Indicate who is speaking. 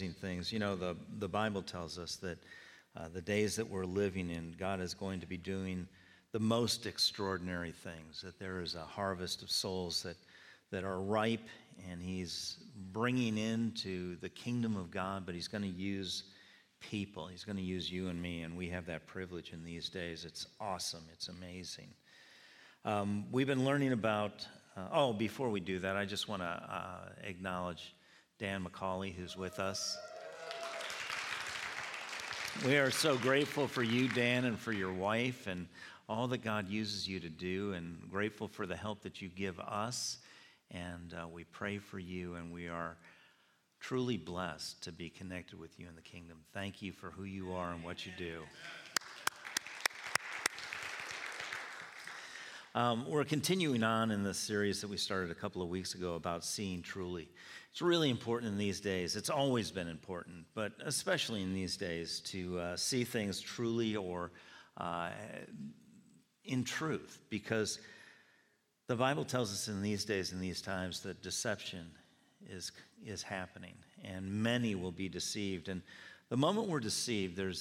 Speaker 1: things. You know, the, the Bible tells us that uh, the days that we're living in, God is going to be doing the most extraordinary things, that there is a harvest of souls that, that are ripe, and He's bringing into the kingdom of God, but He's going to use people. He's going to use you and me, and we have that privilege in these days. It's awesome, it's amazing. Um, we've been learning about, uh, oh, before we do that, I just want to uh, acknowledge Dan McCauley, who's with us. We are so grateful for you, Dan, and for your wife, and all that God uses you to do, and grateful for the help that you give us. And uh, we pray for you, and we are truly blessed to be connected with you in the kingdom. Thank you for who you are and what you do. Um, we're continuing on in this series that we started a couple of weeks ago about seeing truly. It's really important in these days. It's always been important, but especially in these days, to uh, see things truly or uh, in truth, because the Bible tells us in these days, in these times, that deception is, is happening, and many will be deceived. And the moment we're deceived, there's